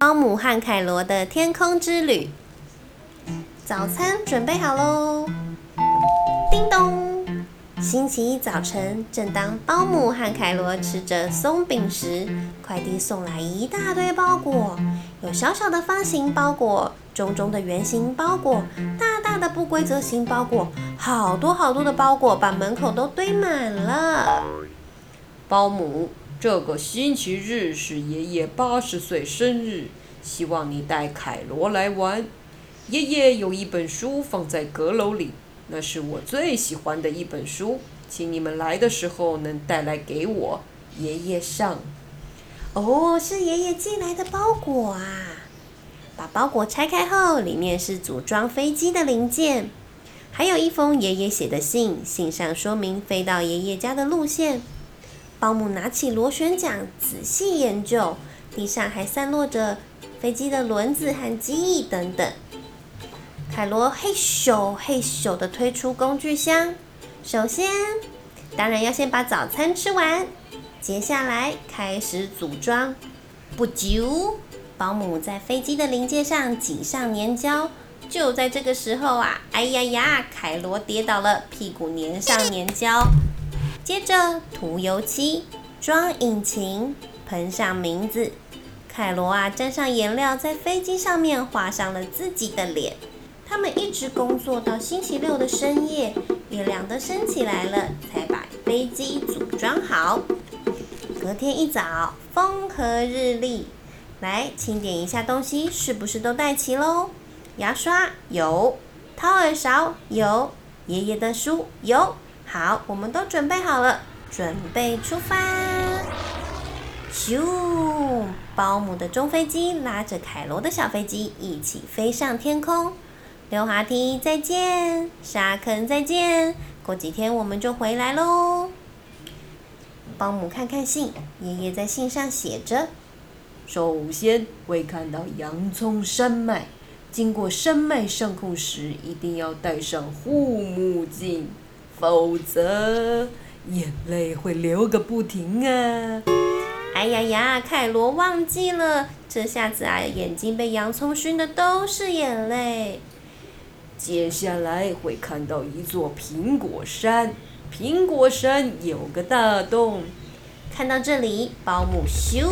保姆和凯罗的天空之旅。早餐准备好喽！叮咚，星期一早晨，正当保姆和凯罗吃着松饼时，快递送来一大堆包裹，有小小的方形包裹、中中的圆形包裹、大大的不规则形包裹，好多好多的包裹把门口都堆满了。保姆，这个星期日是爷爷八十岁生日，希望你带凯罗来玩。爷爷有一本书放在阁楼里，那是我最喜欢的一本书，请你们来的时候能带来给我。爷爷上。哦，是爷爷寄来的包裹啊！把包裹拆开后，里面是组装飞机的零件，还有一封爷爷写的信，信上说明飞到爷爷家的路线。保姆拿起螺旋桨仔细研究，地上还散落着飞机的轮子和机翼等等。凯罗嘿咻嘿咻的推出工具箱，首先，当然要先把早餐吃完。接下来开始组装。不久，保姆在飞机的零件上挤上粘胶。就在这个时候啊，哎呀呀，凯罗跌倒了，屁股粘上粘胶。接着涂油漆，装引擎，喷上名字。凯罗啊，沾上颜料，在飞机上面画上了自己的脸。他们一直工作到星期六的深夜，月亮都升起来了，才把飞机组装好。隔天一早，风和日丽，来清点一下东西，是不是都带齐喽？牙刷有，掏耳勺有，爷爷的书有。好，我们都准备好了，准备出发。咻！保姆的中飞机拉着凯罗的小飞机一起飞上天空。溜滑梯再见，沙坑再见，过几天我们就回来喽。保姆看看信，爷爷在信上写着：首先会看到洋葱山脉，经过山脉上空时一定要戴上护目镜，否则眼泪会流个不停啊！哎呀呀，凯罗忘记了，这下子啊，眼睛被洋葱熏的都是眼泪。接下来会看到一座苹果山，苹果山有个大洞。看到这里，保姆咻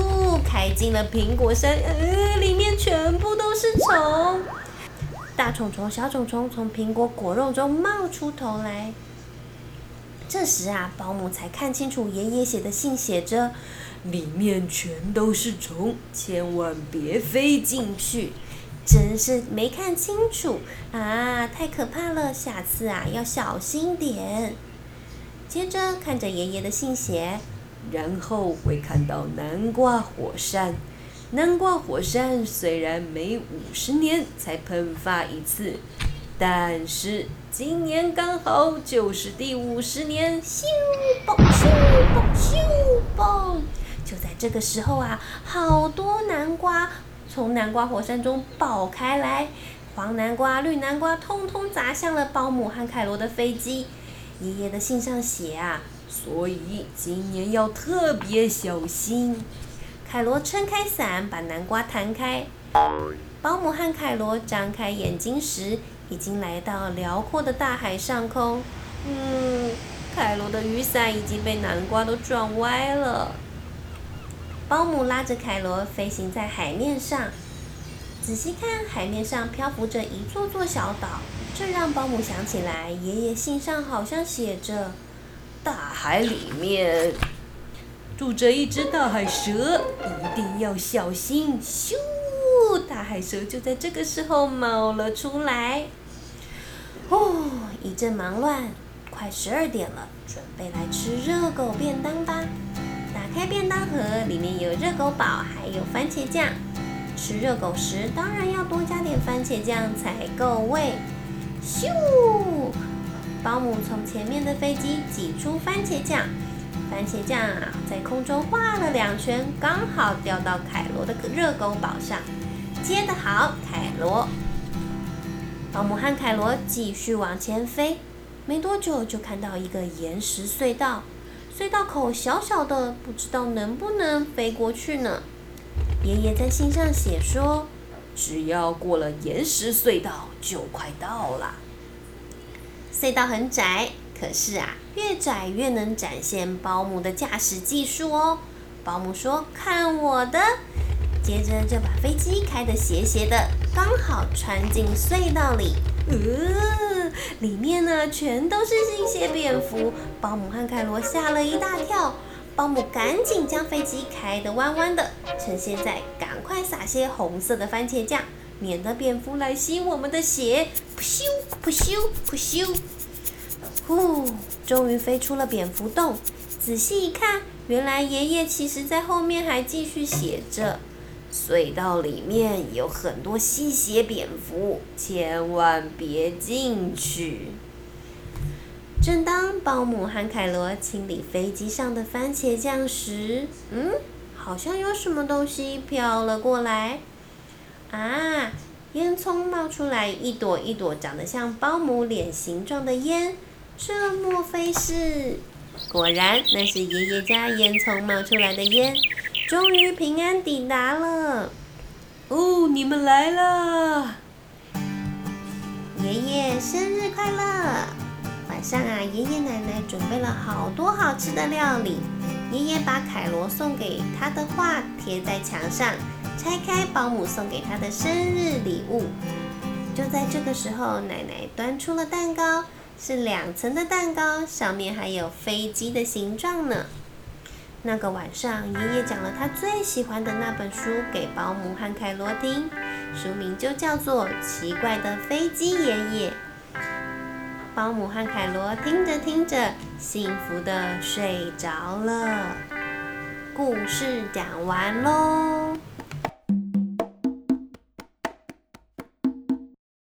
开进了苹果山，呃，里面全部都是虫，大虫虫、小虫虫从苹果果肉中冒出头来。这时啊，保姆才看清楚爷爷写的信，写着：里面全都是虫，千万别飞进去。真是没看清楚啊！太可怕了，下次啊要小心点。接着看着爷爷的信写，然后会看到南瓜火山。南瓜火山虽然每五十年才喷发一次，但是今年刚好就是第五十年。咻嘣咻嘣咻嘣！就在这个时候啊，好多南瓜。从南瓜火山中爆开来，黄南瓜、绿南瓜通通砸向了保姆和凯罗的飞机。爷爷的信上写啊，所以今年要特别小心。凯罗撑开伞，把南瓜弹开。保姆和凯罗张开眼睛时，已经来到辽阔的大海上空。嗯，凯罗的雨伞已经被南瓜都撞歪了。保姆拉着凯罗飞行在海面上，仔细看，海面上漂浮着一座座小岛，这让保姆想起来，爷爷信上好像写着：“大海里面住着一只大海蛇，一定要小心。”咻！大海蛇就在这个时候冒了出来。哦，一阵忙乱，快十二点了，准备来吃热狗便当吧。打开便当盒，里面有热狗堡，还有番茄酱。吃热狗时，当然要多加点番茄酱才够味。咻！保姆从前面的飞机挤出番茄酱，番茄酱啊，在空中画了两圈，刚好掉到凯罗的热狗堡上。接得好，凯罗。保姆和凯罗继续往前飞，没多久就看到一个岩石隧道。隧道口小小的，不知道能不能飞过去呢。爷爷在信上写说，只要过了岩石隧道，就快到了。隧道很窄，可是啊，越窄越能展现保姆的驾驶技术哦。保姆说：“看我的！”接着就把飞机开得斜斜的，刚好穿进隧道里。呃，里面呢全都是新血蝙蝠。保姆和凯罗吓了一大跳。保姆赶紧将飞机开得弯弯的，趁现在赶快撒些红色的番茄酱，免得蝙蝠来吸我们的血。噗咻噗咻噗咻，呼，终于飞出了蝙蝠洞。仔细一看，原来爷爷其实在后面还继续写着。隧道里面有很多吸血蝙蝠，千万别进去。正当保姆和凯罗清理飞机上的番茄酱时，嗯，好像有什么东西飘了过来。啊，烟囱冒出来一朵一朵长得像保姆脸形状的烟，这莫非是？果然，那是爷爷家烟囱冒出来的烟。终于平安抵达了！哦，你们来了！爷爷生日快乐！晚上啊，爷爷奶奶准备了好多好吃的料理。爷爷把凯罗送给他的画贴在墙上，拆开保姆送给他的生日礼物。就在这个时候，奶奶端出了蛋糕，是两层的蛋糕，上面还有飞机的形状呢。那个晚上，爷爷讲了他最喜欢的那本书给保姆和凯罗听，书名就叫做《奇怪的飞机爷爷》。保姆和凯罗听着听着，幸福的睡着了。故事讲完喽。